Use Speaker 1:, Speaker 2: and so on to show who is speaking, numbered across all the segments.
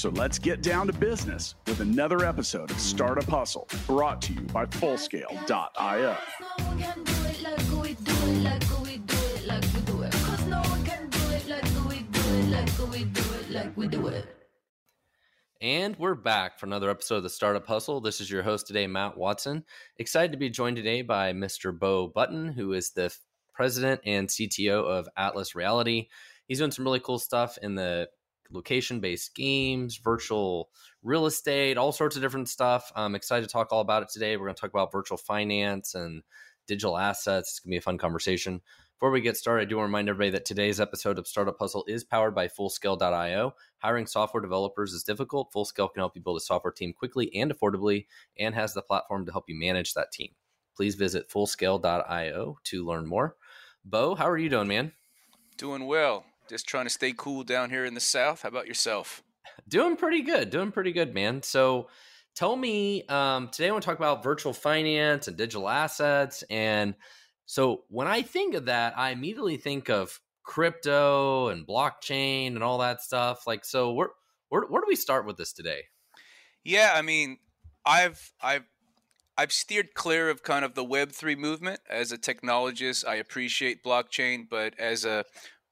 Speaker 1: So let's get down to business with another episode of Startup Hustle brought to you by Fullscale.io.
Speaker 2: And we're back for another episode of the Startup Hustle. This is your host today, Matt Watson. Excited to be joined today by Mr. Beau Button, who is the president and CTO of Atlas Reality. He's doing some really cool stuff in the location based games, virtual real estate, all sorts of different stuff. I'm excited to talk all about it today. We're going to talk about virtual finance and digital assets. It's going to be a fun conversation. Before we get started, I do want to remind everybody that today's episode of Startup Hustle is powered by Fullscale.io. Hiring software developers is difficult. Fullscale can help you build a software team quickly and affordably and has the platform to help you manage that team. Please visit Fullscale.io to learn more. Beau, how are you doing, man?
Speaker 3: Doing well. Just trying to stay cool down here in the South. How about yourself?
Speaker 2: Doing pretty good. Doing pretty good, man. So tell me, um, today I want to talk about virtual finance and digital assets. And so when I think of that, I immediately think of crypto and blockchain and all that stuff. Like, so where, where, where do we start with this today?
Speaker 3: Yeah, I mean, I've I've I've steered clear of kind of the Web three movement as a technologist. I appreciate blockchain, but as a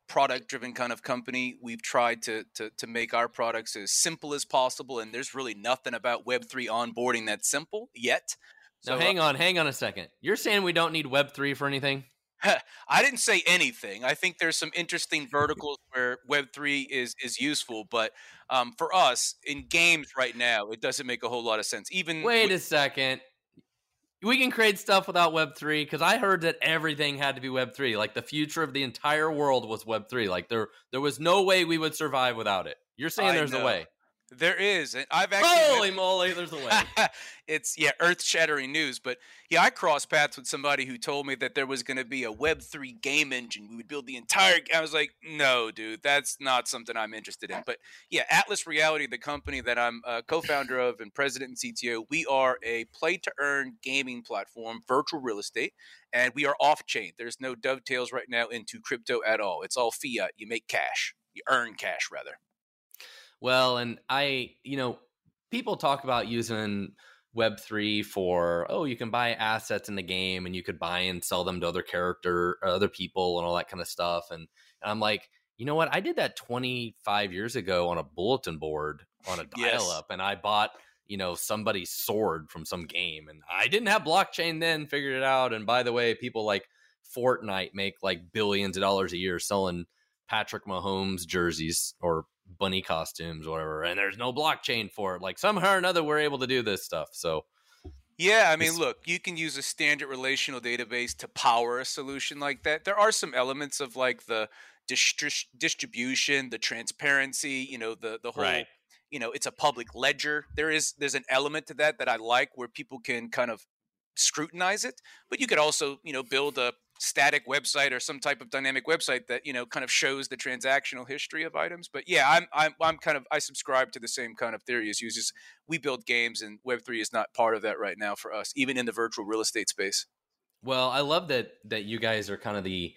Speaker 3: product driven kind of company. We've tried to, to to make our products as simple as possible and there's really nothing about web3 onboarding that's simple yet.
Speaker 2: So now hang uh on hang on a second. You're saying we don't need web3 for anything?
Speaker 3: I didn't say anything. I think there's some interesting verticals where Web3 is is useful, but um, for us in games right now, it doesn't make a whole lot of sense. Even
Speaker 2: wait with- a second, we can create stuff without web 3 because i heard that everything had to be web 3 like the future of the entire world was web 3 like there there was no way we would survive without it. You're saying I there's know. a way
Speaker 3: there is, and I've actually
Speaker 2: holy moly, there's a way.
Speaker 3: it's yeah, earth-shattering news. But yeah, I crossed paths with somebody who told me that there was going to be a Web three game engine. We would build the entire. I was like, no, dude, that's not something I'm interested in. But yeah, Atlas Reality, the company that I'm a co-founder of and president and CTO, we are a play-to-earn gaming platform, virtual real estate, and we are off-chain. There's no dovetails right now into crypto at all. It's all fiat. You make cash. You earn cash rather.
Speaker 2: Well, and I, you know, people talk about using Web3 for, oh, you can buy assets in the game and you could buy and sell them to other character, uh, other people and all that kind of stuff. And, and I'm like, you know what? I did that 25 years ago on a bulletin board on a dial yes. up and I bought, you know, somebody's sword from some game. And I didn't have blockchain then, figured it out. And by the way, people like Fortnite make like billions of dollars a year selling Patrick Mahomes jerseys or bunny costumes or whatever, and there's no blockchain for it. Like somehow or another, we're able to do this stuff. So,
Speaker 3: yeah, I mean, look, you can use a standard relational database to power a solution like that. There are some elements of like the distri- distribution, the transparency, you know, the the whole. Right. You know, it's a public ledger. There is there's an element to that that I like where people can kind of scrutinize it, but you could also, you know, build a static website or some type of dynamic website that you know kind of shows the transactional history of items. But yeah, I'm I'm I'm kind of I subscribe to the same kind of theory as users. We build games, and Web three is not part of that right now for us, even in the virtual real estate space.
Speaker 2: Well, I love that that you guys are kind of the,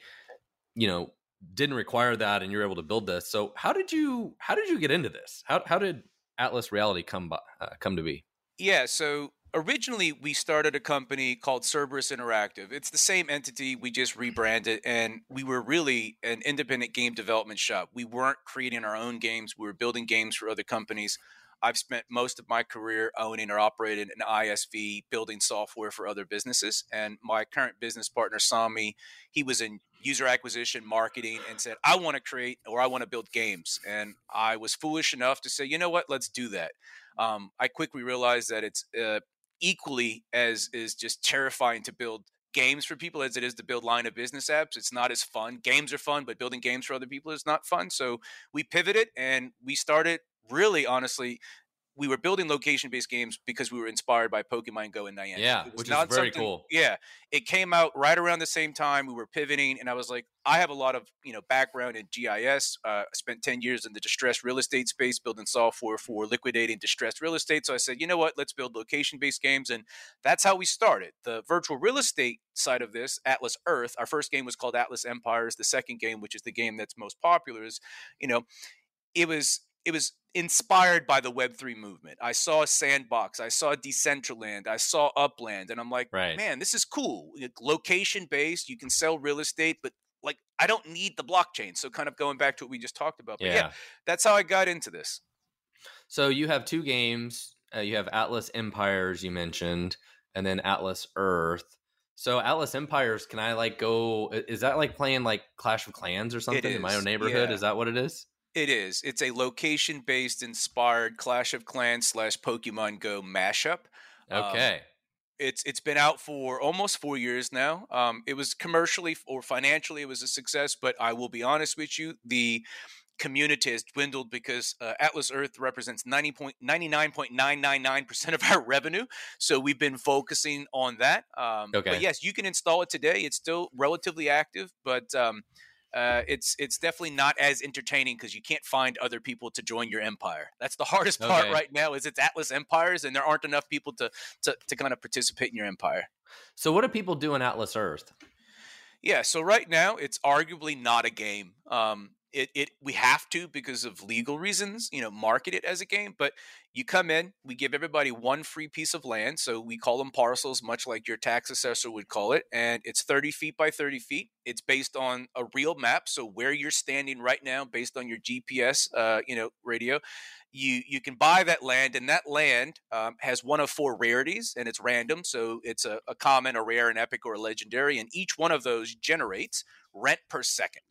Speaker 2: you know, didn't require that, and you're able to build this. So how did you how did you get into this? How how did Atlas Reality come by, uh, come to be?
Speaker 3: Yeah, so originally we started a company called Cerberus Interactive. It's the same entity, we just rebranded, and we were really an independent game development shop. We weren't creating our own games, we were building games for other companies. I've spent most of my career owning or operating an ISV, building software for other businesses. And my current business partner Sami. He was in user acquisition marketing and said, I want to create or I want to build games. And I was foolish enough to say, you know what, let's do that. Um, I quickly realized that it's uh, equally as is just terrifying to build games for people as it is to build line of business apps. It's not as fun. Games are fun, but building games for other people is not fun. So we pivoted and we started really honestly we were building location based games because we were inspired by Pokemon Go and Niantic.
Speaker 2: Yeah, which is very cool.
Speaker 3: Yeah, it came out right around the same time we were pivoting, and I was like, I have a lot of you know background in GIS. Uh, I spent ten years in the distressed real estate space, building software for liquidating distressed real estate. So I said, you know what, let's build location based games, and that's how we started. The virtual real estate side of this, Atlas Earth. Our first game was called Atlas Empires. The second game, which is the game that's most popular, is you know, it was it was inspired by the Web3 movement. I saw Sandbox, I saw Decentraland, I saw Upland, and I'm like, right. man, this is cool. Location based, you can sell real estate, but like I don't need the blockchain. So kind of going back to what we just talked about. But yeah, yeah that's how I got into this.
Speaker 2: So you have two games. Uh, you have Atlas Empires you mentioned, and then Atlas Earth. So Atlas Empires, can I like go? Is that like playing like Clash of Clans or something in my own neighborhood? Yeah. Is that what it is?
Speaker 3: It is. It's a location based inspired Clash of Clans slash Pokemon Go mashup.
Speaker 2: Um, okay. Um,
Speaker 3: it's it's been out for almost four years now. Um, it was commercially or financially it was a success, but I will be honest with you, the community has dwindled because uh, Atlas Earth represents 99.999% of our revenue. So we've been focusing on that. Um, okay. But yes, you can install it today. It's still relatively active, but um, uh, it's it's definitely not as entertaining because you can't find other people to join your empire. That's the hardest part okay. right now. Is it's Atlas Empires, and there aren't enough people to, to to kind of participate in your empire.
Speaker 2: So, what do people do in Atlas Earth?
Speaker 3: Yeah, so right now it's arguably not a game. Um, it, it we have to because of legal reasons you know market it as a game but you come in we give everybody one free piece of land so we call them parcels much like your tax assessor would call it and it's 30 feet by 30 feet. It's based on a real map so where you're standing right now based on your gps uh, you know radio you you can buy that land and that land um, has one of four rarities and it's random so it's a, a common a rare an epic or a legendary and each one of those generates rent per second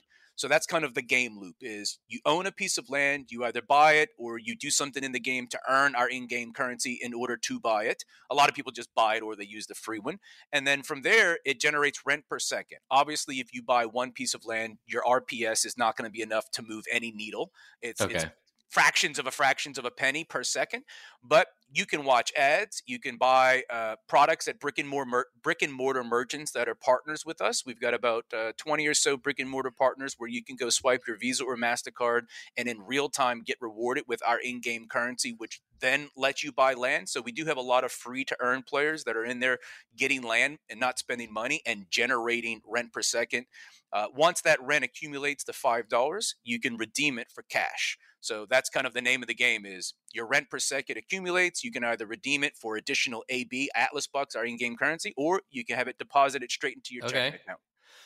Speaker 3: so that's kind of the game loop is you own a piece of land, you either buy it or you do something in the game to earn our in-game currency in order to buy it. A lot of people just buy it or they use the free one. And then from there it generates rent per second. Obviously if you buy one piece of land, your RPS is not going to be enough to move any needle. It's, okay. it's fractions of a fractions of a penny per second but you can watch ads you can buy uh, products at brick and mortar brick and mortar merchants that are partners with us. We've got about uh, 20 or so brick and mortar partners where you can go swipe your visa or mastercard and in real time get rewarded with our in-game currency which then lets you buy land. So we do have a lot of free to earn players that are in there getting land and not spending money and generating rent per second. Uh, once that rent accumulates to five dollars you can redeem it for cash so that's kind of the name of the game is your rent per second accumulates. You can either redeem it for additional AB Atlas bucks, our in-game currency, or you can have it deposited straight into your okay. checking account.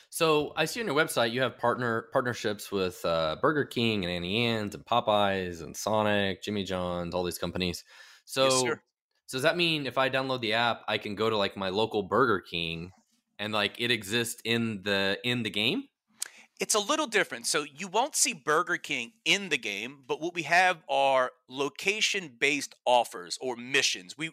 Speaker 2: So I see on your website you have partner partnerships with uh, Burger King and Auntie Anne's and Popeyes and Sonic, Jimmy John's, all these companies. So, yes, so does that mean if I download the app, I can go to like my local Burger King and like it exists in the in the game?
Speaker 3: It's a little different. So you won't see Burger King in the game, but what we have are location-based offers or missions. We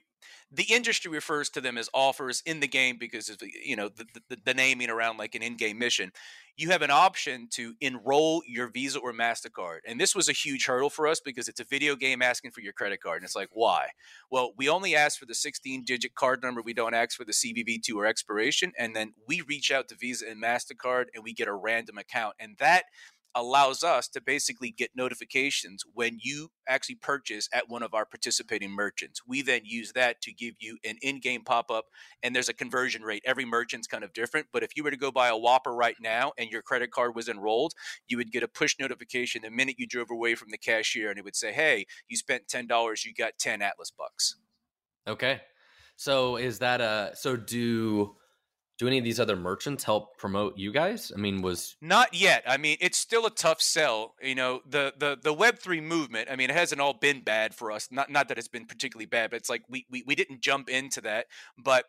Speaker 3: the industry refers to them as offers in the game because of you know the, the, the naming around like an in-game mission you have an option to enroll your Visa or MasterCard. And this was a huge hurdle for us because it's a video game asking for your credit card. And it's like, why? Well, we only ask for the 16 digit card number. We don't ask for the CVV2 or expiration. And then we reach out to Visa and MasterCard and we get a random account. And that allows us to basically get notifications when you actually purchase at one of our participating merchants. We then use that to give you an in game pop up, and there's a conversion rate. Every merchant's kind of different, but if you were to go buy a Whopper right now and your credit card was enrolled, you would get a push notification the minute you drove away from the cashier, and it would say, Hey, you spent $10, you got 10 Atlas bucks.
Speaker 2: Okay. So is that a so do do any of these other merchants help promote you guys? I mean, was
Speaker 3: not yet. I mean, it's still a tough sell. You know, the the the Web three movement. I mean, it hasn't all been bad for us. Not not that it's been particularly bad, but it's like we we, we didn't jump into that. But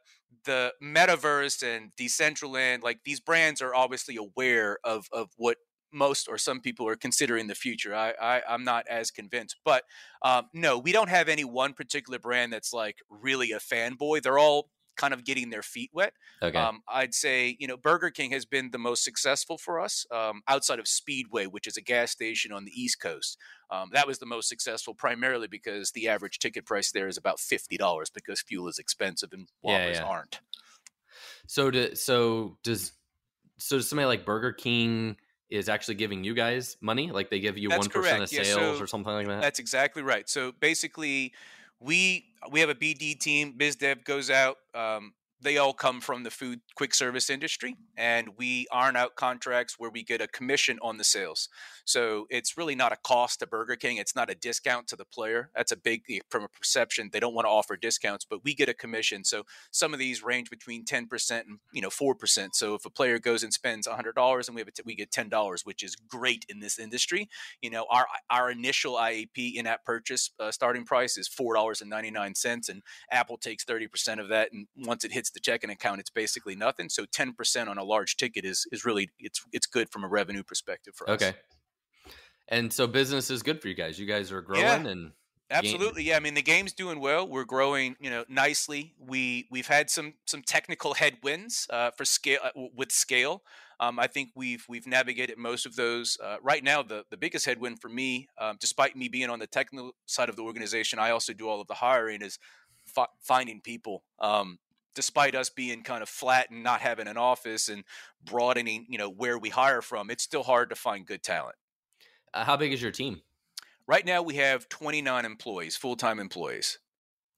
Speaker 3: the metaverse and Decentraland, like these brands are obviously aware of of what most or some people are considering the future. I, I am not as convinced, but um, no, we don't have any one particular brand that's like really a fanboy. They're all kind of getting their feet wet.
Speaker 2: Okay.
Speaker 3: Um, I'd say you know Burger King has been the most successful for us um, outside of Speedway, which is a gas station on the East Coast. Um, that was the most successful, primarily because the average ticket price there is about fifty dollars because fuel is expensive and
Speaker 2: Yeah,
Speaker 3: Whoppers
Speaker 2: yeah.
Speaker 3: aren't.
Speaker 2: So do, so does so does somebody like Burger King is actually giving you guys money? Like they give you one percent of
Speaker 3: correct. Yeah,
Speaker 2: sales
Speaker 3: so
Speaker 2: or something like that?
Speaker 3: That's exactly right. So basically, we we have a BD team. BizDev goes out. Um, they all come from the food quick service industry, and we iron out contracts where we get a commission on the sales. So it's really not a cost to Burger King. It's not a discount to the player. That's a big from a perception. They don't want to offer discounts, but we get a commission. So some of these range between ten percent and you know four percent. So if a player goes and spends hundred dollars, and we have we get ten dollars, which is great in this industry you know our our initial IAP in app purchase uh, starting price is four dollars and Apple takes thirty percent of that, and once it hits the checking account, it's basically nothing. So ten percent on a large ticket is is really it's it's good from a revenue perspective for us.
Speaker 2: okay. And so business is good for you guys. You guys are growing and
Speaker 3: Absolutely, yeah. I mean, the game's doing well. We're growing, you know, nicely. We we've had some some technical headwinds uh, for scale uh, with scale. Um, I think we've we've navigated most of those. Uh, right now, the the biggest headwind for me, um, despite me being on the technical side of the organization, I also do all of the hiring. Is fi- finding people. Um, despite us being kind of flat and not having an office and broadening, you know, where we hire from, it's still hard to find good talent.
Speaker 2: uh, how big is your team?
Speaker 3: Right now, we have 29 employees, full time employees.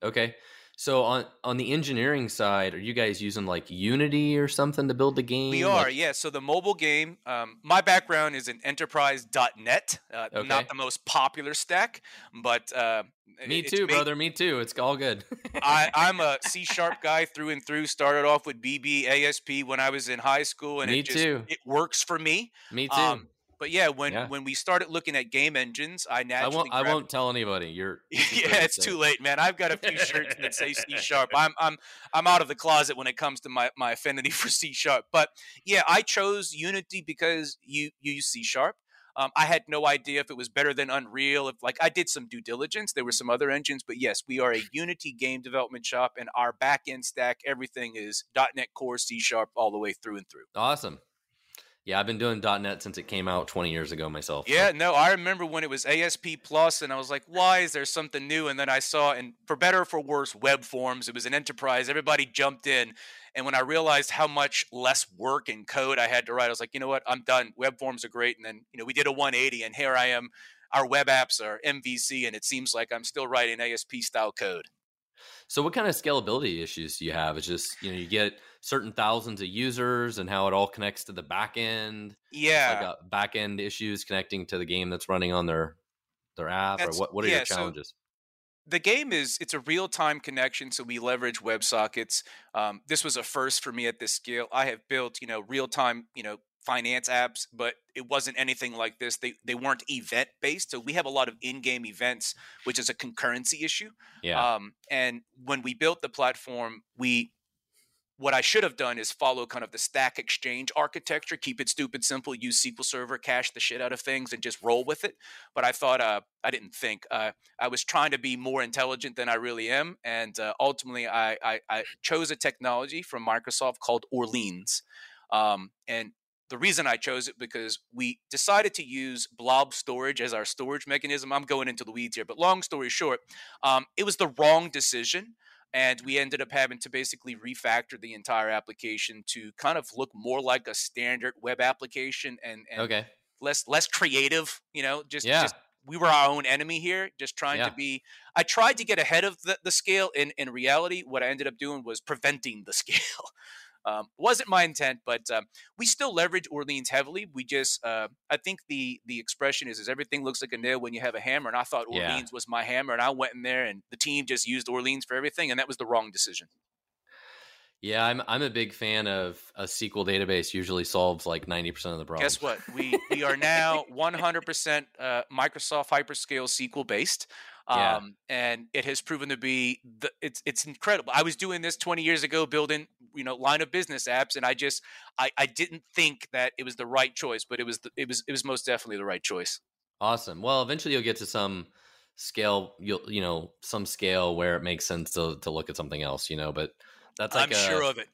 Speaker 2: Okay. So on on the engineering side, are you guys using like Unity or something to build the game?
Speaker 3: We
Speaker 2: Like-
Speaker 3: are, yeah. So the mobile game, um, my background is in enterprise.net, uh,
Speaker 2: Okay.
Speaker 3: not the most popular stack, but uh,
Speaker 2: me too,
Speaker 3: made-
Speaker 2: brother. Me too. It's all good.
Speaker 3: I, I'm a C sharp guy through and through. Started off with VB ASP when I was in high school, and
Speaker 2: Me
Speaker 3: it just
Speaker 2: too.
Speaker 3: it works for me.
Speaker 2: me too.
Speaker 3: Um, but yeah, when
Speaker 2: Yeah.
Speaker 3: when we started looking at game engines, I
Speaker 2: I
Speaker 3: naturally
Speaker 2: won't. I won't tell anybody. You're.
Speaker 3: yeah, it's too late, man. I've got a few shirts that say C sharp. I'm I'm I'm out of the closet when it comes to my, my affinity for C sharp. But yeah, I chose Unity because you you use C sharp. Um, I had no idea if it was better than Unreal. If like I did some due diligence, there were some other engines, but yes, we are a Unity game development shop, and our back end stack, everything is .NET Core, C sharp, all the way through and through.
Speaker 2: Awesome. Yeah, I've been doing .NET since it came out 20 years ago myself. so-
Speaker 3: Yeah, no, I remember when it was ASP Plus, and I was like, why is there something new? And then I saw, and for better or for worse, web forms. It was an enterprise. Everybody jumped in. And when I realized how much less work and code I had to write, I was like, you know what? I'm done. Web forms are great. And then, you know, we did a 180, and here I am. Our web apps are MVC, and it seems like I'm still writing ASP style code.
Speaker 2: So what kind of scalability issues do you have? It's just you know you get certain thousands of users and how it all connects to the back end.
Speaker 3: Yeah.
Speaker 2: Like back end issues connecting to the game that's running on their their app,
Speaker 3: That's-
Speaker 2: or what? What are
Speaker 3: yeah,
Speaker 2: your
Speaker 3: so-
Speaker 2: challenges?
Speaker 3: the game is it's a real-time connection so we leverage WebSockets. Um, this was a first for me at this scale. I have built, you know, real-time, you know, finance apps, but it wasn't anything like this. They they weren't event based. So we have a lot of in-game events, which is a concurrency issue.
Speaker 2: yeah.
Speaker 3: Um, and when we built the platform, we what I should have done is follow kind of the stack exchange architecture, keep it stupid simple, use SQL Server, cache the shit out of things, and just roll with it. But I thought, uh, I didn't think. Uh, I was trying to be more intelligent than I really am, and uh, ultimately, I, I, I chose a technology from Microsoft called Orleans. Um, and the reason I chose it because we decided to use blob storage as our storage mechanism. I'm going into the weeds here, but long story short, um, it was the wrong decision and we ended up having to basically refactor the entire application to kind of look more like a standard web application and, and
Speaker 2: okay.
Speaker 3: less less creative you know just,
Speaker 2: Yeah.
Speaker 3: just we were our own enemy here just trying
Speaker 2: Yeah.
Speaker 3: to be i tried to get ahead of the, the scale in in reality what i ended up doing was preventing the scale um, wasn't my intent but um, we still leverage orleans heavily we just uh, i think the the expression is is everything looks like a nail when you have a hammer and i thought
Speaker 2: Yeah.
Speaker 3: orleans was my hammer and i went in there and the team just used orleans for everything and that was the wrong decision
Speaker 2: Yeah, I'm I'm a big fan of a SQL database. Usually solves like 90 percent of the problems.
Speaker 3: Guess what? We we are now 100% uh, Microsoft Hyperscale SQL based, um, and it has proven to be the, it's it's incredible. I was doing this 20 years ago, building you know line of business apps, and I just I, I didn't think that it was the right choice, but it was the, it was it was most definitely the right choice.
Speaker 2: Awesome. Well, eventually you'll get to some scale. You'll you know some scale where it makes sense to to look at something else. You know, but That's like
Speaker 3: I'm
Speaker 2: a,
Speaker 3: sure of it.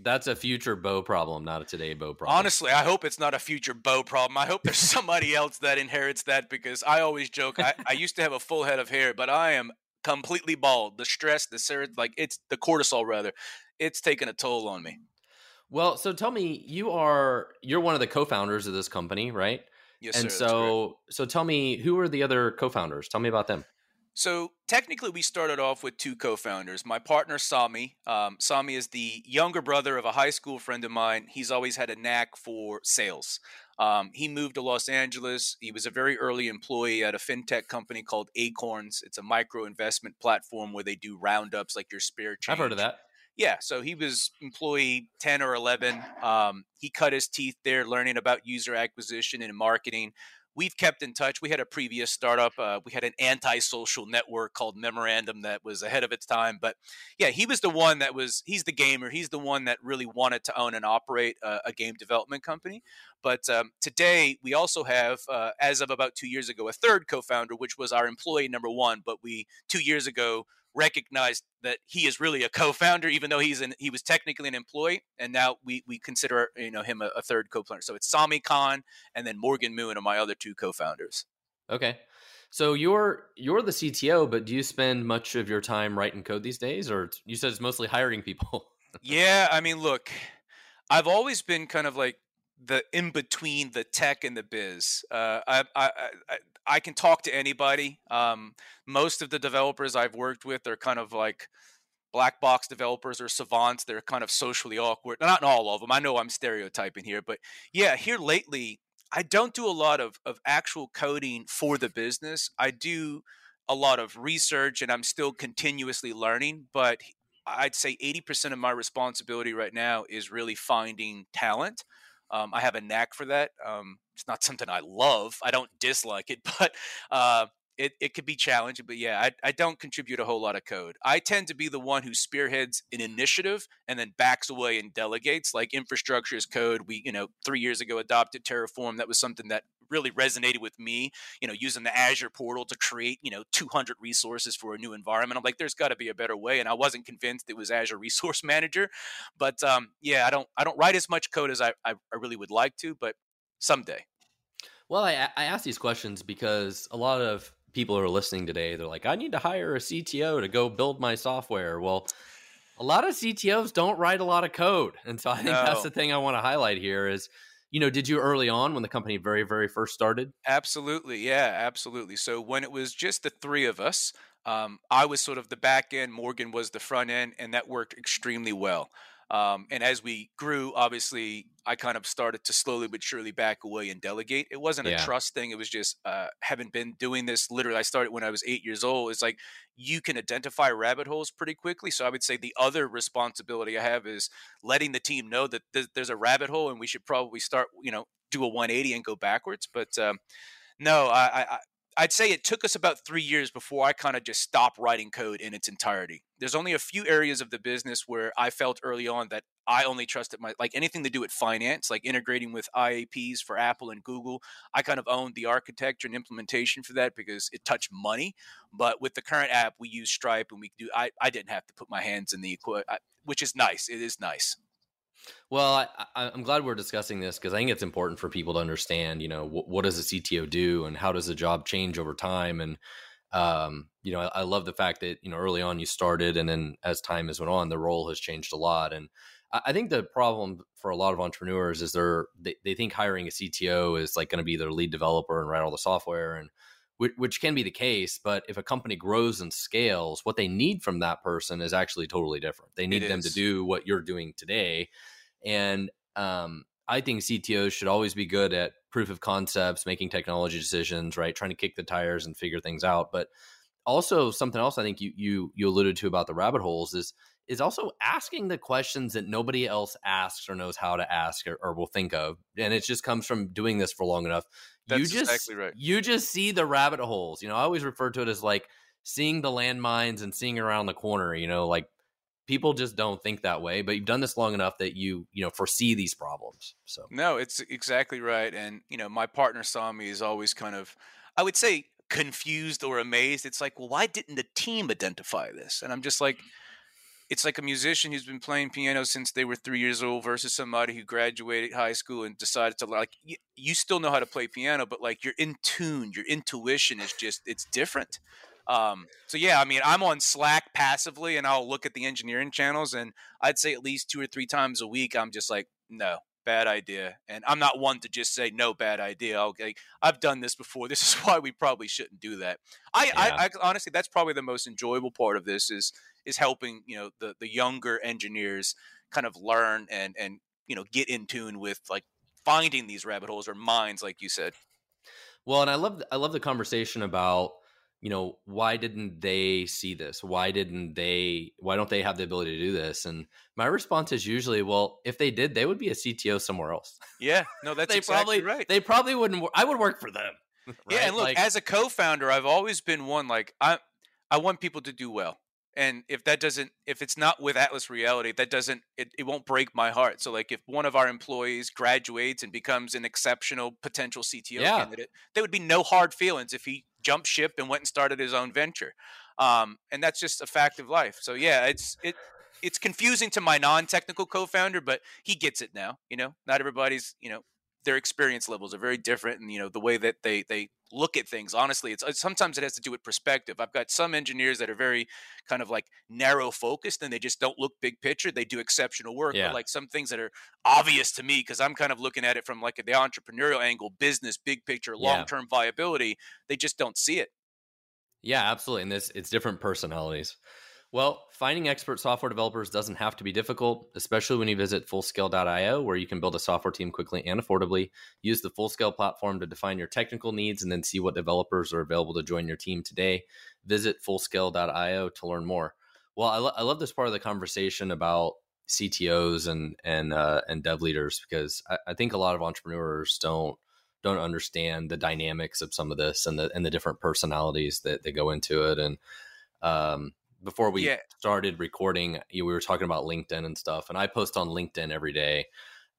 Speaker 2: That's a future Beau problem, not a today Beau problem.
Speaker 3: Honestly, I hope it's not a future Beau problem. I hope there's somebody else that inherits that because I always joke. I, I used to have a full head of hair, but I am completely bald. The stress, the ser- like it's the cortisol rather, it's taken a toll on me.
Speaker 2: Well, so tell me, you are you're one of the co-founders of this company, right?
Speaker 3: Yes,
Speaker 2: and
Speaker 3: sir,
Speaker 2: so so tell me, who are the other co-founders? Tell me about them.
Speaker 3: So technically, we started off with two co-founders. My partner Sami. Um, Sami is the younger brother of a high school friend of mine. He's always had a knack for sales. Um, he moved to Los Angeles. He was a very early employee at a fintech company called Acorns. It's a micro investment platform where they do roundups like your spare change.
Speaker 2: I've heard of that.
Speaker 3: Yeah, so he was employee 10 or 11. Um, he cut his teeth there learning about user acquisition and marketing we've kept in touch. We had a previous startup. Uh, we had an anti-social network called Memorandum that was ahead of its time. But yeah, he was the one that was. He's the gamer. He's the one that really wanted to own and operate a, a game development company. But um, today we also have, uh, as of about two years ago, a third co-founder, which was our employee number one. But we two years ago recognized that he is really a co-founder, even though he's an, he was technically an employee, and now we we consider you know him a, a third co-founder. So it's Sami Khan and then Morgan Moon are my other two co-founders.
Speaker 2: Okay, so you're you're the CTO, but do you spend much of your time writing code these days, or you said it's mostly hiring people?
Speaker 3: yeah, I mean, look, I've always been kind of like the in between the tech and the biz. Uh, I, I, I, I can talk to anybody. Um, most of the developers I've worked with are kind of like black box developers or savants. They're kind of socially awkward. Not all of them. I know I'm stereotyping here, but yeah, here lately, I don't do a lot of, of actual coding for the business. I do a lot of research and I'm still continuously learning, but I'd say 80% of my responsibility right now is really finding talent. Um, I have a knack for that. Um, it's not something I love. I don't dislike it, but uh, it, it could be challenging. But yeah, I, I don't contribute a whole lot of code. I tend to be the one who spearheads an initiative and then backs away and delegates. Like infrastructure as code, we you know three years ago adopted Terraform. That was something that really resonated with me, you know, using the Azure portal to create, you know, 200 resources for a new environment. I'm like, there's got to be a better way. And I wasn't convinced it was Azure Resource Manager. But um, yeah, I don't, I don't write as much code as I, I, I really would like to, but someday.
Speaker 2: Well, I, I ask these questions because a lot of people who are listening today, they're like, I need to hire a CTO to go build my software. Well, a lot of CTOs don't write a lot of code. And so I think no. that's the thing I want to highlight here is you know, did you early on when the company very, very first started?
Speaker 3: Absolutely. Yeah, absolutely. So when it was just the three of us, um, I was sort of the back end, Morgan was the front end, and that worked extremely well. Um, and as we grew, obviously, I kind of started to slowly but surely back away and delegate. It wasn't yeah. a trust thing. It was just uh, having been doing this literally. I started when I was eight years old. It's like you can identify rabbit holes pretty quickly. So I would say the other responsibility I have is letting the team know that there's a rabbit hole and we should probably start, you know, do a 180 and go backwards. But um, no, I, I, I'd say it took us about three years before I kind of just stopped writing code in its entirety. There's only a few areas of the business where I felt early on that I only trusted my like anything to do with finance, like integrating with IAPs for Apple and Google. I kind of owned the architecture and implementation for that because it touched money. But with the current app, we use Stripe and we do. I I didn't have to put my hands in the which is nice. It is nice.
Speaker 2: Well, I, am glad we're discussing this because I think it's important for people to understand, you know, what, what does a CTO do and how does the job change over time? And, um, you know, I, I, love the fact that, you know, early on you started and then as time has went on, the role has changed a lot. And I, I think the problem for a lot of entrepreneurs is they're, they, they think hiring a CTO is like going to be their lead developer and write all the software and, which, which can be the case. But if a company grows and scales, what they need from that person is actually totally different. They need them to do what you're doing today. And um, I think CTOs should always be good at proof of concepts, making technology decisions, right? Trying to kick the tires and figure things out. But also something else I think you you you alluded to about the rabbit holes is is also asking the questions that nobody else asks or knows how to ask or, or will think of. And it just comes from doing this for long enough.
Speaker 3: That's
Speaker 2: you just
Speaker 3: exactly right.
Speaker 2: you just see the rabbit holes. You know, I always refer to it as like seeing the landmines and seeing around the corner, you know, like people just don't think that way but you've done this long enough that you you know foresee these problems so
Speaker 3: no it's exactly right and you know my partner Sami is always kind of i would say confused or amazed it's like well why didn't the team identify this and i'm just like it's like a musician who's been playing piano since they were three years old versus somebody who graduated high school and decided to like you, you still know how to play piano but like you're in tune your intuition is just it's different um, so yeah, I mean, I'm on Slack passively, and I'll look at the engineering channels, and I'd say at least two or three times a week, I'm just like, no, bad idea. And I'm not one to just say no bad idea. Okay, I've done this before. This is why we probably shouldn't do that. I, yeah. I, I, honestly, that's probably the most enjoyable part of this is is helping you know the the younger engineers kind of learn and and you know get in tune with like finding these rabbit holes or mines, like you said.
Speaker 2: Well, and I love I love the conversation about you know why didn't they see this? Why didn't they why don't they have the ability to do this? And my response is usually well if they did they would be a cto somewhere else.
Speaker 3: Yeah. No that's
Speaker 2: they
Speaker 3: exactly
Speaker 2: probably
Speaker 3: right.
Speaker 2: they probably wouldn't i would work for them
Speaker 3: right? yeah and look like, as a co-founder i've always been one like i i want people to do well and if that doesn't if it's not with atlas reality that doesn't it, it won't break my heart so like if one of our employees graduates and becomes an exceptional potential cto yeah. candidate there would be no hard feelings if he jumped ship and went and started his own venture. Um, and that's just a fact of life. So yeah, it's it it's confusing to my non-technical co-founder, but he gets it now. You know, not everybody's you know their experience levels are very different, and you know the way that they they look at things. Honestly, it's uh, sometimes it has to do with perspective. I've got some engineers that are very kind of like narrow focused, and they just don't look big picture. They do exceptional work, yeah. but like some things that are obvious to me because I'm kind of looking at it from like the entrepreneurial angle, business, big picture, long term yeah. viability. They just don't see it.
Speaker 2: Yeah, absolutely. And this it's different personalities. Well, finding expert software developers doesn't have to be difficult, especially when you visit fullscale.io, where you can build a software team quickly and affordably. Use the Fullscale platform to define your technical needs and then see what developers are available to join your team today. Visit fullscale.io to learn more. Well, I, lo- I love this part of the conversation about CTOs and and uh, and dev leaders because I, I think a lot of entrepreneurs don't don't understand the dynamics of some of this and the and the different personalities that, that go into it and um, before we yeah. started recording, you, we were talking about LinkedIn and stuff, and I post on LinkedIn every day,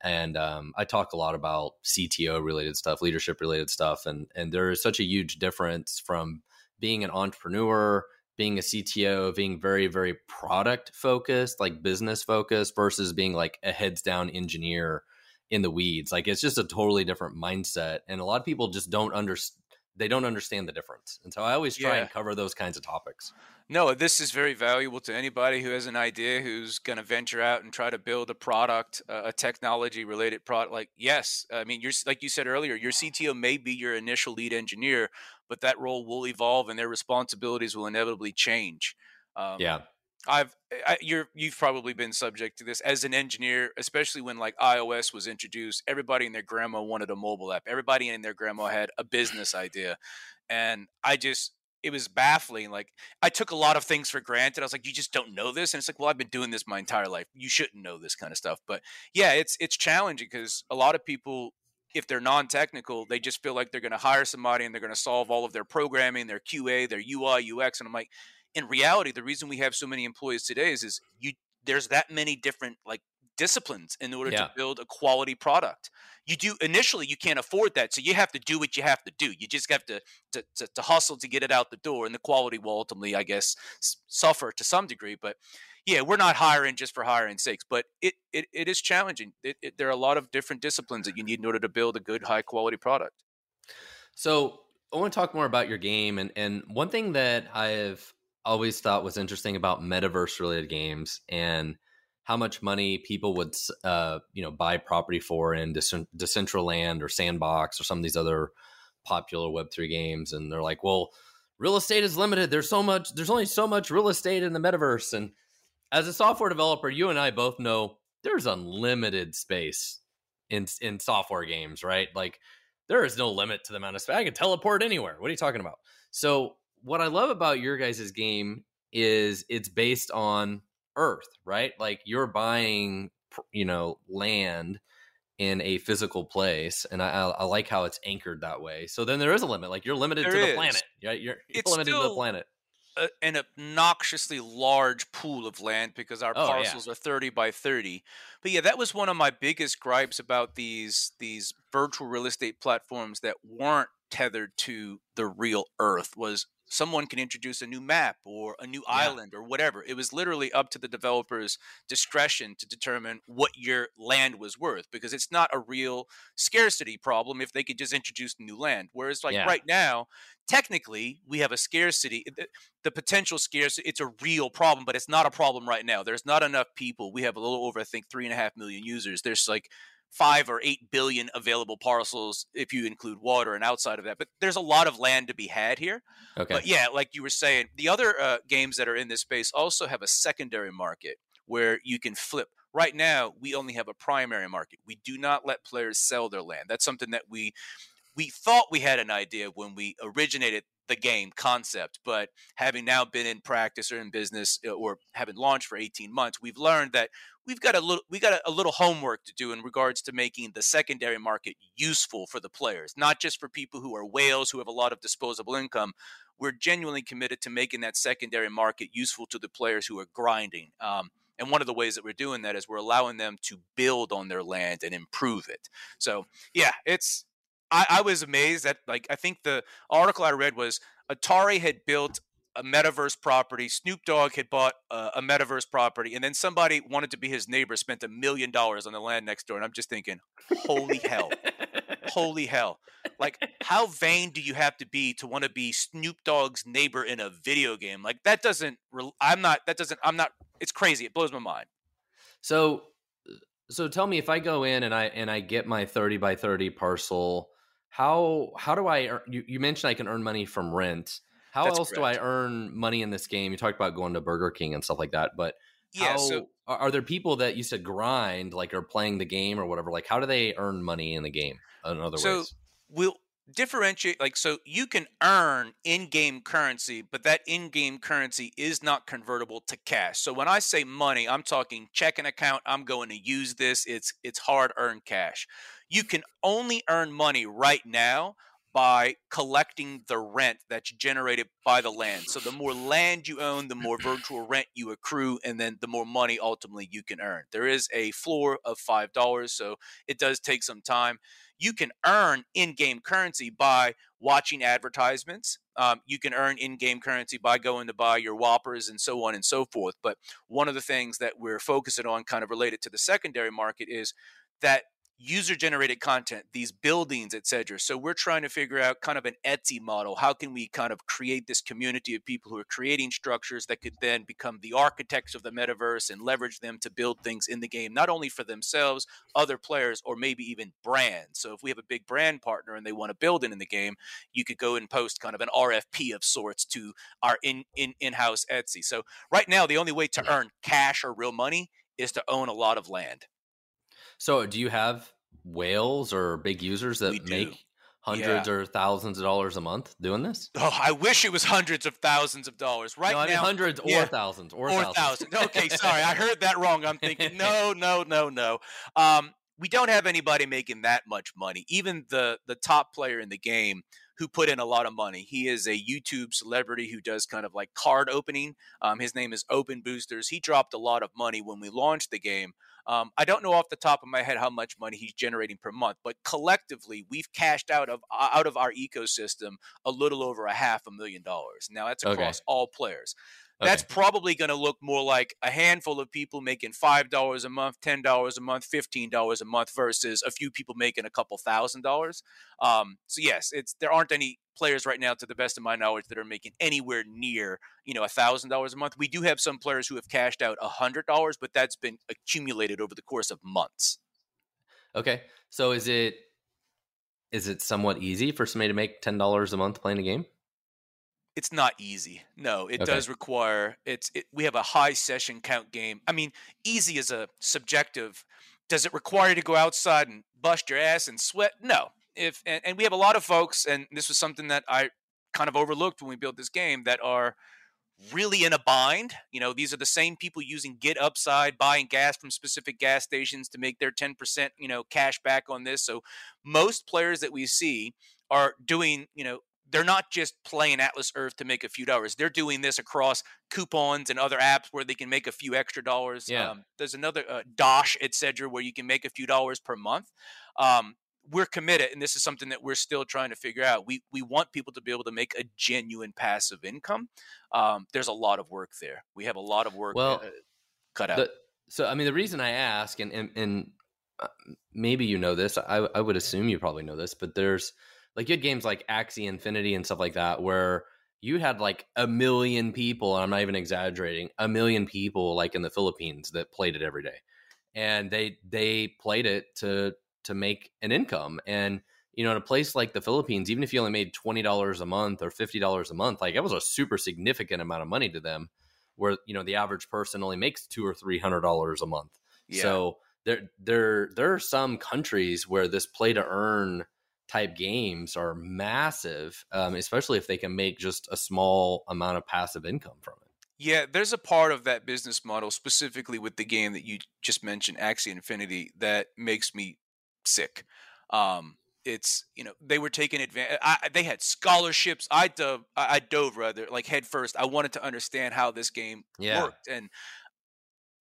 Speaker 2: and um, I talk a lot about CTO related stuff, leadership related stuff, and and there is such a huge difference from being an entrepreneur, being a CTO, being very very product focused, like business focused, versus being like a heads down engineer in the weeds. Like it's just a totally different mindset, and a lot of people just don't understand. They don't understand the difference, and so I always try yeah. and cover those kinds of topics.
Speaker 3: No, this is very valuable to anybody who has an idea who's going to venture out and try to build a product, uh, a technology related product. Like, yes, I mean, you're like you said earlier, your CTO may be your initial lead engineer, but that role will evolve and their responsibilities will inevitably change.
Speaker 2: Um, yeah.
Speaker 3: I've I, you're you've probably been subject to this as an engineer, especially when like iOS was introduced. Everybody and their grandma wanted a mobile app. Everybody and their grandma had a business idea, and I just it was baffling. Like I took a lot of things for granted. I was like, you just don't know this, and it's like, well, I've been doing this my entire life. You shouldn't know this kind of stuff. But yeah, it's it's challenging because a lot of people, if they're non-technical, they just feel like they're going to hire somebody and they're going to solve all of their programming, their QA, their UI, UX, and I'm like, in reality, the reason we have so many employees today is is you there's that many different like disciplines in order yeah. to build a quality product. You do initially you can't afford that, so you have to do what you have to do. You just have to to, to, to hustle to get it out the door, and the quality will ultimately, I guess, suffer to some degree. But yeah, we're not hiring just for hiring sakes, but it it, it is challenging. It, it, there are a lot of different disciplines that you need in order to build a good, high quality product.
Speaker 2: So I want to talk more about your game, and and one thing that I've always thought was interesting about metaverse related games and how much money people would uh, you know buy property for in Decentraland or Sandbox or some of these other popular Web3 games, and they're like, well, real estate is limited. There's so much. There's only so much real estate in the metaverse. And as a software developer, you and I both know there's unlimited space in in software games, right? Like there is no limit to the amount of space. I can teleport anywhere. What are you talking about? So what I love about your guys' game is it's based on earth, right? Like you're buying, you know, land in a physical place, and I, I, like how it's anchored that way. So then there is a limit. Like you're limited
Speaker 3: there
Speaker 2: to
Speaker 3: is.
Speaker 2: the planet. Right? You're, you're limited to the planet.
Speaker 3: A, an obnoxiously large pool of land because our oh, parcels yeah. are 30 by 30 but yeah that was one of my biggest gripes about these these virtual real estate platforms that weren't tethered to the real earth was someone can introduce a new map or a new yeah. island or whatever. It was literally up to the developer's discretion to determine what your land was worth because it's not a real scarcity problem if they could just introduce new land. Whereas, like yeah. right now, technically, we have a scarcity. The, the potential scarcity, it's a real problem, but it's not a problem right now. There's not enough people. We have a little over, I think, three and a half million users. There's like five or eight billion available parcels if you include water and outside of that. But there's a lot of land to be had here. Okay. But yeah, like you were saying, the other uh, games that are in this space also have a secondary market where you can flip. Right now, we only have a primary market. We do not let players sell their land. That's something that we we thought we had an idea when we originated the game concept, but having now been in practice or in business uh, or having launched for 18 months, we've learned that we've got a little we got a, a, little homework to do in regards to making the secondary market useful for the players, not just for people who are whales who have a lot of disposable income. We're genuinely committed to making that secondary market useful to the players who are grinding. Um, and one of the ways that we're doing that is we're allowing them to build on their land and improve it. So yeah, it's I, I was amazed that like I think the article I read was Atari had built a metaverse property. Snoop Dogg had bought a, a, metaverse property, and then somebody wanted to be his neighbor, spent a million dollars on the land next door. And I'm just thinking, holy hell, holy hell! Like, how vain do you have to be to want to be Snoop Dogg's neighbor in a video game? Like, that doesn't. I'm not. That doesn't. I'm not. It's crazy. It blows my mind.
Speaker 2: So, so tell me if I go in and I and I get my 30 by 30 parcel how how do I earn, you, you mentioned I can earn money from rent. How That's else correct. do I earn money in this game? You talked about going to Burger King and stuff like that, but yeah, how, so are, are there people that you said grind like are playing the game or whatever? Like how do they earn money in the game? In other
Speaker 3: so
Speaker 2: ways,
Speaker 3: we'll differentiate like so you can earn in-game currency but that in-game currency is not convertible to cash so when i say money i'm talking checking account i'm going to use this it's it's hard earned cash you can only earn money right now by collecting the rent that's generated by the land. So the more land you own, the more virtual rent you accrue, and then the more money ultimately you can earn. There is a floor of $5, so it does take some time. You can earn in game currency by watching advertisements. Um, you can earn in game currency by going to buy your Whoppers and so on and so forth. But one of the things that we're focusing on, kind of related to the secondary market, is that user generated content, these buildings, etc. So we're trying to figure out kind of an Etsy model. How can we kind of create this community of people who are creating structures that could then become the architects of the metaverse and leverage them to build things in the game, not only for themselves, other players, or maybe even brands. So if we have a big brand partner and they want to build it in the game, you could go and post kind of an RFP of sorts to our in in in-house Etsy. So right now the only way to earn cash or real money is to own a lot of land.
Speaker 2: So, do you have whales or big users that make hundreds yeah. or thousands of dollars a month doing this?
Speaker 3: Oh, I wish it was hundreds of thousands of dollars. Right
Speaker 2: no, I
Speaker 3: now,
Speaker 2: mean hundreds or yeah. thousands or, or
Speaker 3: thousands. Okay, sorry, I heard that wrong. I'm thinking no, no, no, no. Um, we don't have anybody making that much money. Even the the top player in the game who put in a lot of money. He is a YouTube celebrity who does kind of like card opening. Um, his name is Open Boosters. He dropped a lot of money when we launched the game. Um, I don't know off the top of my head how much money he's generating per month, but collectively we've cashed out of out of our ecosystem a little over a half a million dollars. Now that's across okay. all players. That's probably going to look more like a handful of people making five dollars a month, ten dollars a month, fifteen dollars a month, versus a few people making a couple thousand dollars. Um, so yes, it's there aren't any players right now, to the best of my knowledge, that are making anywhere near you know a thousand dollars a month. We do have some players who have cashed out a hundred dollars, but that's been accumulated over the course of months.
Speaker 2: Okay, so is it is it somewhat easy for somebody to make ten dollars a month playing a game?
Speaker 3: It's not easy. No, it okay. does require it's it, we have a high session count game. I mean, easy is a subjective. Does it require you to go outside and bust your ass and sweat? No. If and, and we have a lot of folks, and this was something that I kind of overlooked when we built this game that are really in a bind. You know, these are the same people using Get Upside, buying gas from specific gas stations to make their 10%, you know, cash back on this. So most players that we see are doing, you know, they're not just playing Atlas Earth to make a few dollars. They're doing this across coupons and other apps where they can make a few extra dollars.
Speaker 2: Yeah.
Speaker 3: Um, there's another uh, Dosh, etc., where you can make a few dollars per month. Um, we're committed, and this is something that we're still trying to figure out. We we want people to be able to make a genuine passive income. Um, there's a lot of work there. We have a lot of work
Speaker 2: well,
Speaker 3: uh, cut out.
Speaker 2: The, so, I mean, the reason I ask, and and, and uh, maybe you know this, I, I would assume you probably know this, but there's like you had games like Axie Infinity and stuff like that where you had like a million people, and I'm not even exaggerating, a million people like in the Philippines that played it every day, and they they played it to to make an income, and you know, in a place like the Philippines, even if you only made twenty dollars a month or fifty dollars a month, like it was a super significant amount of money to them. Where you know the average person only makes two or three hundred dollars a month. Yeah. So there, there, there are some countries where this play to earn type games are massive, um, especially if they can make just a small amount of passive income from it.
Speaker 3: Yeah, there's a part of that business model, specifically with the game that you just mentioned, Axie Infinity, that makes me sick. Um, it's you know they were taking advantage. They had scholarships. I dove, I dove rather like head first. I wanted to understand how this game yeah. worked, and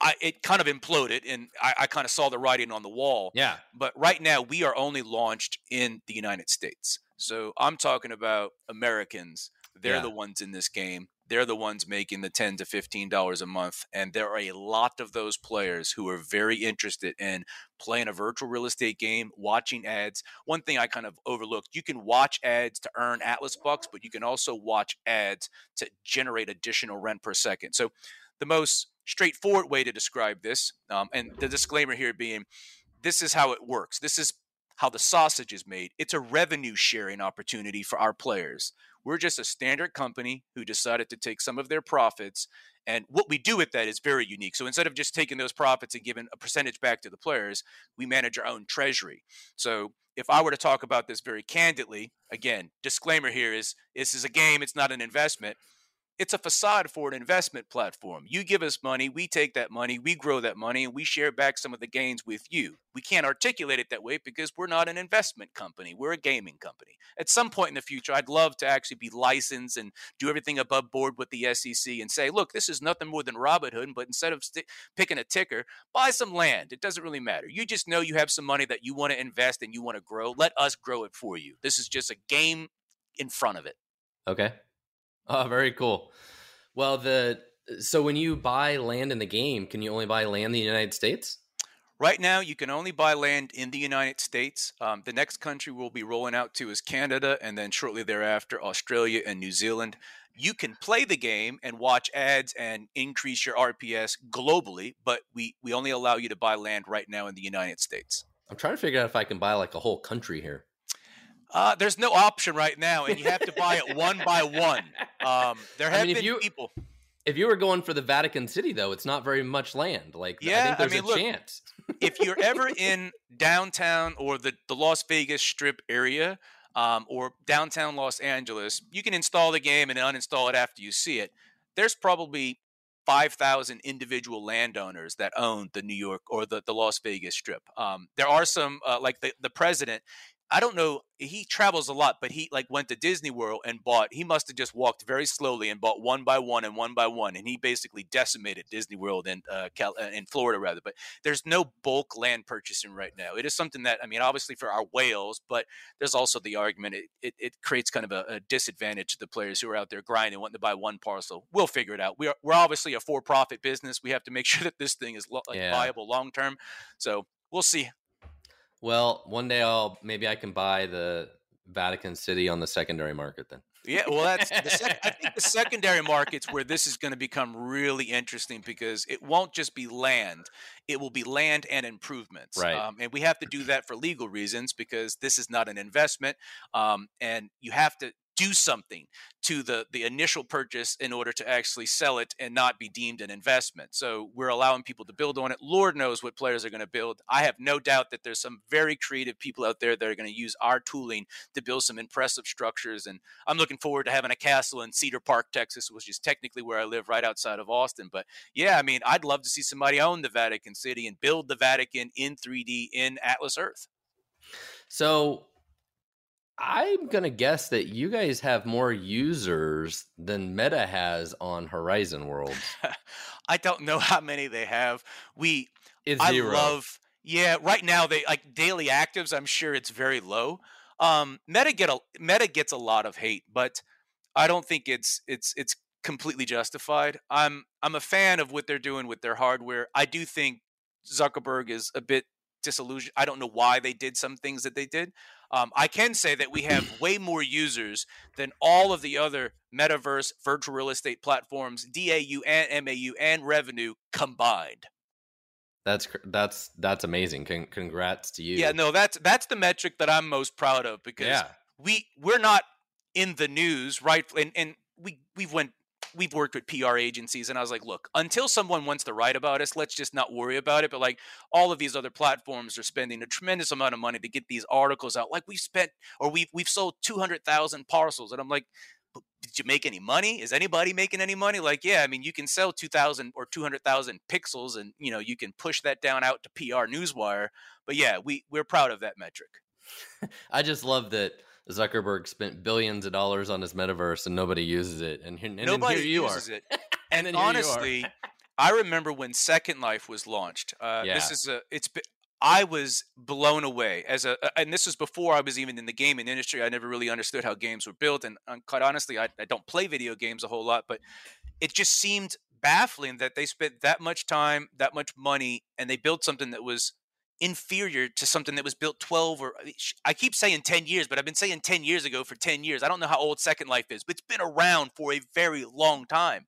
Speaker 3: I, it kind of imploded and I, I kind of saw the writing on the wall.
Speaker 2: Yeah.
Speaker 3: But right now we are only launched in the United States. So I'm talking about Americans. They're yeah. the ones in this game. They're the ones making the ten to fifteen dollars a month, and there are a lot of those players who are very interested in playing a virtual real estate game, watching ads. One thing I kind of overlooked: you can watch ads to earn Atlas bucks, but you can also watch ads to generate additional rent per second. So the most straightforward way to describe this, um, and the disclaimer here being this is how it works. This is how the sausage is made. It's a revenue sharing opportunity for our players. We're just a standard company who decided to take some of their profits. And what we do with that is very unique. So instead of just taking those profits and giving a percentage back to the players, we manage our own treasury. So if I were to talk about this very candidly, again, disclaimer here is this is a game, it's not an investment it's a facade for an investment platform. You give us money, we take that money, we grow that money, and we share back some of the gains with you. We can't articulate it that way because we're not an investment company, we're a gaming company. At some point in the future, I'd love to actually be licensed and do everything above board with the SEC and say, look, this is nothing more than Robinhood, but instead of st- picking a ticker, buy some land. It doesn't really matter. You just know you have some money that you want to invest and you want to grow. Let us grow it for you. This is just a game in front of it.
Speaker 2: Okay. Oh, very cool. Well, the so when you buy land in the game, can you only buy land in the United States?
Speaker 3: Right now, you can only buy land in the United States. Um, the next country we'll be rolling out to is Canada, and then shortly thereafter, Australia and New Zealand. You can play the game and watch ads and increase your RPS globally, but we, we only allow you to buy land right now in the United States.
Speaker 2: I'm trying to figure out if I can buy like a whole country here.
Speaker 3: Uh, there's no option right now, and you have to buy it one by one. Um, there have I mean, been you, people.
Speaker 2: If you were going for the Vatican City, though, it's not very much land. Like, yeah, I think there's I mean, a look, chance.
Speaker 3: if you're ever in downtown or the, the Las Vegas Strip area um, or downtown Los Angeles, you can install the game and uninstall it after you see it. There's probably 5,000 individual landowners that own the New York or the, the Las Vegas Strip. Um, there are some, uh, like the, the president, I don't know. He travels a lot, but he like went to Disney World and bought. He must have just walked very slowly and bought one by one and one by one, and he basically decimated Disney World in uh, Cal- uh, in Florida rather. But there's no bulk land purchasing right now. It is something that I mean, obviously for our whales, but there's also the argument it it, it creates kind of a, a, disadvantage to the players who are out there grinding, wanting to buy one parcel. We'll figure it out. We are we're obviously a for profit business. We have to make sure that this thing is lo- like, yeah. viable long term. So we'll see
Speaker 2: well, one day I'll maybe I can buy the Vatican City on the secondary market then.
Speaker 3: Yeah, well, that's the sec- I think the secondary markets where this is going to become really interesting because it won't just be land; it will be land and improvements.
Speaker 2: Right,
Speaker 3: um, and we have to do that for legal reasons because this is not an investment, um, and you have to do something to the the initial purchase in order to actually sell it and not be deemed an investment. So we're allowing people to build on it. Lord knows what players are going to build. I have no doubt that there's some very creative people out there that are going to use our tooling to build some impressive structures. And I'm looking forward to having a castle in Cedar Park, Texas, which is technically where I live, right outside of Austin. But yeah, I mean, I'd love to see somebody own the Vatican City and build the Vatican in 3D in Atlas Earth.
Speaker 2: So I'm gonna guess that you guys have more users than Meta has on Horizon Worlds.
Speaker 3: I don't know how many they have. We it's I zero. love Yeah, right now they like daily actives. I'm sure it's very low. Um, Meta get a Meta gets a lot of hate, but I don't think it's it's it's completely justified. I'm I'm a fan of what they're doing with their hardware. I do think Zuckerberg is a bit disillusioned. I don't know why they did some things that they did. Um, I can say that we have way more users than all of the other metaverse virtual real estate platforms, DAU and MAU and revenue combined.
Speaker 2: That's that's that's amazing. Con- congrats to you.
Speaker 3: Yeah, no, that's that's the metric that I'm most proud of because yeah. we we're not in the news, right? And and we we've went we've worked with PR agencies, and I was like, look, until someone wants to write about us, let's just not worry about it. But like all of these other platforms are spending a tremendous amount of money to get these articles out. Like we've spent, or we've we've sold two hundred thousand parcels, and I'm like, did you make any money? Is anybody making any money? Like, yeah, I mean, you can sell two thousand or two hundred thousand pixels, and you know you can push that down out to PR Newswire. But yeah, we we're proud of that metric.
Speaker 2: I just love that Zuckerberg spent billions of dollars on his metaverse and nobody uses it. And, and
Speaker 3: nobody
Speaker 2: you
Speaker 3: uses
Speaker 2: are.
Speaker 3: it. and, and honestly, I remember when Second Life was launched. Uh, yeah. This is a it's I was blown away as a, and this was before I was even in the gaming industry. I never really understood how games were built, and, and quite honestly, I, I, don't play video games a whole lot. But it just seemed baffling that they spent that much time, that much money, and they built something that was inferior to something that was built 12 or I keep saying 10 years, but I've been saying 10 years ago for 10 years. I don't know how old Second Life is, but it's been around for a very long time.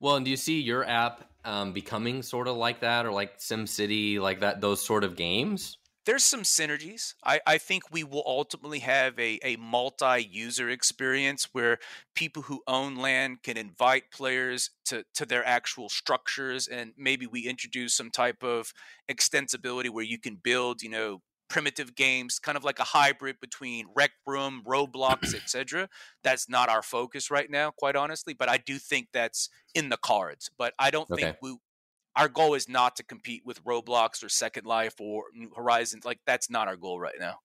Speaker 2: Well, and do you see your app um, becoming sort of like that or like SimCity, like that, those sort of games?
Speaker 3: There's some synergies. I, I think we will ultimately have a, a multi user experience where people who own land can invite players to, to their actual structures. And maybe we introduce some type of extensibility where you can build, you know, primitive games, kind of like a hybrid between Rec Room, Roblox, etc. That's not our focus right now, quite honestly. But I do think that's in the cards. But I don't okay. think we our goal is not to compete with Roblox or Second Life or New Horizons. Like that's not our goal right now.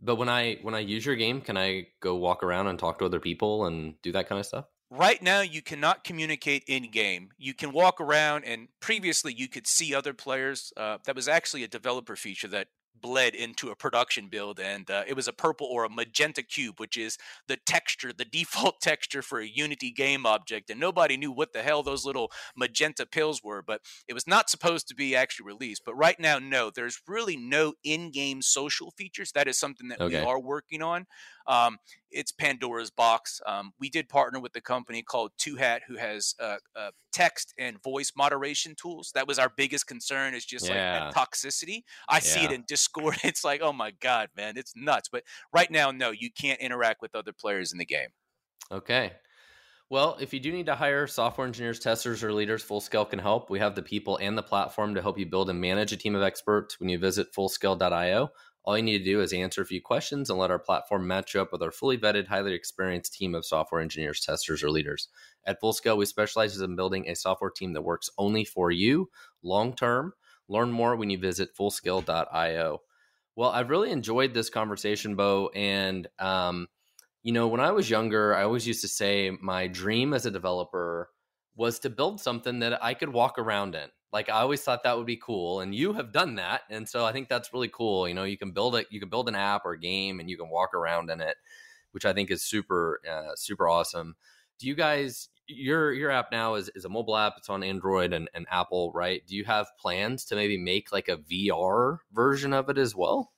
Speaker 2: But when I when I use your game, can I go walk around and talk to other people and do that kind of stuff?
Speaker 3: Right now, you cannot communicate in game. You can walk around, and previously, you could see other players. Uh, that was actually a developer feature that bled into a production build and uh, it was a purple or a magenta cube which is the texture the default texture for a unity game object and nobody knew what the hell those little magenta pills were but it was not supposed to be actually released. But right now no there's really no in-game social features. That is something that okay. we are working on um, it's Pandora's box. Um, we did partner with the company called Two Hat, who has uh, uh, text and voice moderation tools. That was our biggest concern. Is just yeah. like toxicity. I yeah. see it in Discord. It's like, oh my god, man, it's nuts. But right now, no, you can't interact with other players in the game.
Speaker 2: Okay. Well, if you do need to hire software engineers, testers, or leaders, Fullscale can help. We have the people and the platform to help you build and manage a team of experts when you visit fullscale.io. All you need to do is answer a few questions and let our platform match you up with our fully vetted, highly experienced team of software engineers, testers, or leaders. At Fullscale, we specialize in building a software team that works only for you long term. Learn more when you visit fullscale.io. Well, I've really enjoyed this conversation, Beau. And, um, you know, when I was younger, I always used to say my dream as a developer was to build something that I could walk around in. Like I always thought that would be cool, and you have done that, and so I think that's really cool. You know, you can build it, you can build an app or game, and you can walk around in it, which I think is super, uh, super awesome. Do you guys? Your your app now is, is a mobile app. It's on Android and, and Apple, right? Do you have plans to maybe make like a VR version of it as well?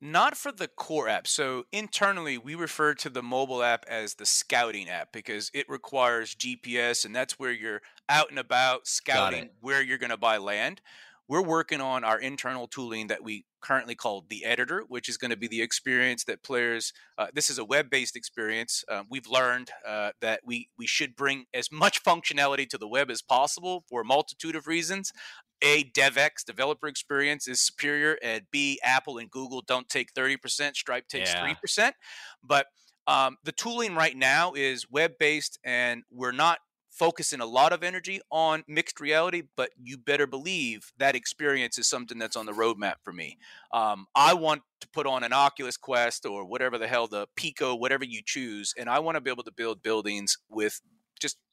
Speaker 3: Not for the core app. So internally, we refer to the mobile app as the scouting app because it requires GPS, and that's where you're out and about scouting where you're going to buy land. We're working on our internal tooling that we currently call the editor, which is going to be the experience that players. Uh, this is a web-based experience. Uh, we've learned uh, that we we should bring as much functionality to the web as possible for a multitude of reasons a DevX developer experience is superior, and B Apple and Google don't take thirty percent. Stripe takes 3%. But um, the tooling right now is web based, and we're not focusing a lot of energy on mixed reality. But you better believe that experience is something that's on the roadmap for me. Um, I want to put on an Oculus Quest or whatever the hell the Pico, whatever you choose, and I want to be able to build buildings with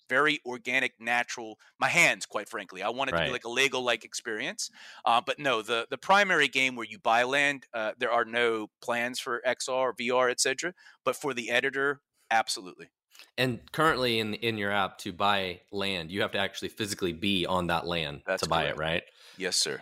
Speaker 3: very organic, natural. My hands, quite frankly, I want it right. to be like a Lego like experience. Uh, but no, the the primary game where you buy land, uh, there are no plans for XR, VR, etc. But for the editor, absolutely.
Speaker 2: And currently in in your app to buy land, you have to actually physically be on that land That's to buy correct. it, right?
Speaker 3: Yes, sir.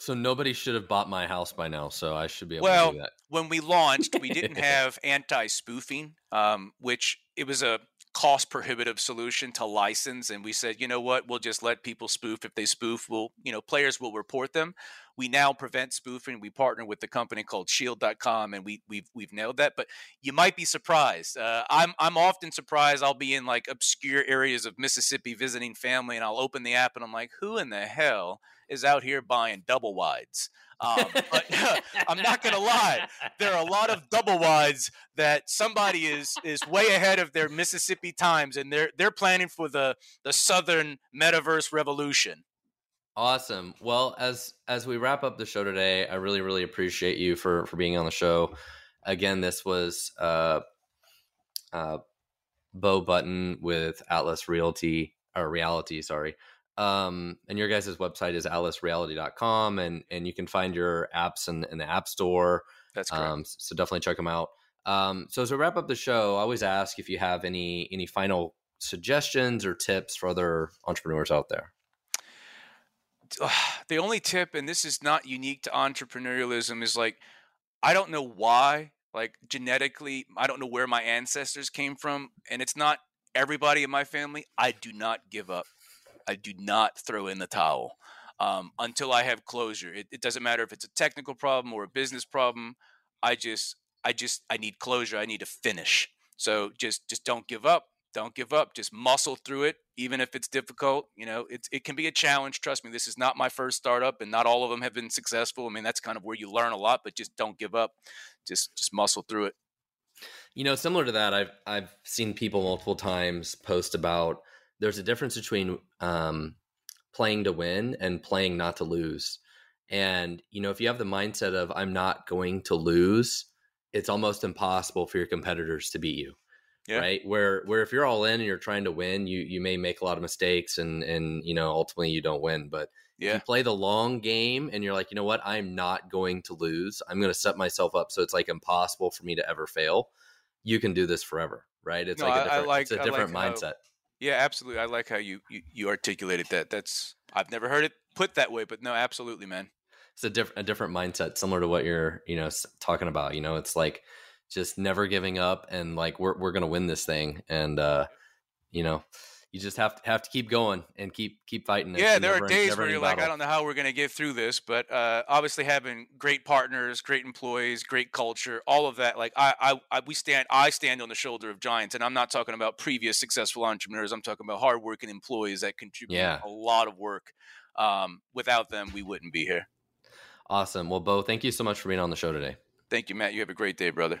Speaker 2: So nobody should have bought my house by now. So I should be able
Speaker 3: well,
Speaker 2: to do that.
Speaker 3: when we launched, we didn't have anti-spoofing, um, which it was a cost prohibitive solution to license and we said you know what? We'll just let people spoof. If they spoof we'll you know players will report them we now prevent spoofing we partner with the company called shield.com and we we've we've nailed that but you might be surprised uh, i'm i'm often surprised i'll be in like obscure areas of mississippi visiting family and i'll open the app and i'm like who in the hell is out here buying double wides um, but I'm not going to lie. There are a lot of double wides that somebody is is way ahead of their Mississippi times, and they're they're planning for the the Southern Metaverse revolution.
Speaker 2: Awesome. Well, as as we wrap up the show today, I really really appreciate you for for being on the show. Again, this was uh, uh, Beau Button with Atlas Realty or Reality, sorry. Um, and your guys' website is atlasreality.com and and you can find your apps in, in the App Store.
Speaker 3: That's correct. Um,
Speaker 2: so definitely check them out. Um, so as we wrap up the show, I always ask if you have any any final suggestions or tips for other entrepreneurs out there.
Speaker 3: The only tip, and this is not unique to entrepreneurialism, is like I don't know why, like genetically, I don't know where my ancestors came from, and it's not everybody in my family. I do not give up. I do not throw in the towel um, until I have closure. It, it doesn't matter if it's a technical problem or a business problem. I just, I just, I need closure. I need to finish. So just, just don't give up. Don't give up. Just muscle through it, even if it's difficult. You know, it it can be a challenge. Trust me, this is not my first startup, and not all of them have been successful. I mean, that's kind of where you learn a lot. But just don't give up. Just, just muscle through it.
Speaker 2: You know, similar to that, I've I've seen people multiple times post about there's a difference between um, playing to win and playing not to lose. And you know, if you have the mindset of I'm not going to lose, it's almost impossible for your competitors to beat you. Yeah. Right. Where where if you're all in and you're trying to win, you you may make a lot of mistakes and and you know ultimately you don't win. But yeah. you play the long game and you're like, you know what, I'm not going to lose. I'm going to set myself up so it's like impossible for me to ever fail. You can do this forever, right? It's no, like a different, like, it's a different like mindset. How,
Speaker 3: yeah, absolutely. I like how you, you you articulated that. That's I've never heard it put that way, but no, absolutely, man.
Speaker 2: It's a different a different mindset, similar to what you're you know talking about. You know, it's like just never giving up and like we're we're gonna win this thing, and uh, you know, you just have to have to keep going and keep keep fighting.
Speaker 3: Yeah, there never, are days where you're battle. like, I don't know how we're going to get through this, but uh, obviously having great partners, great employees, great culture, all of that. Like I, I, I, we stand, I stand on the shoulder of giants, and I'm not talking about previous successful entrepreneurs. I'm talking about hardworking employees that contribute yeah. a lot of work. Um, without them, we wouldn't be here.
Speaker 2: Awesome. Well, Beau, thank you so much for being on the show today.
Speaker 3: Thank you, Matt. You have a great day, brother.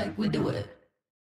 Speaker 1: Like we do it.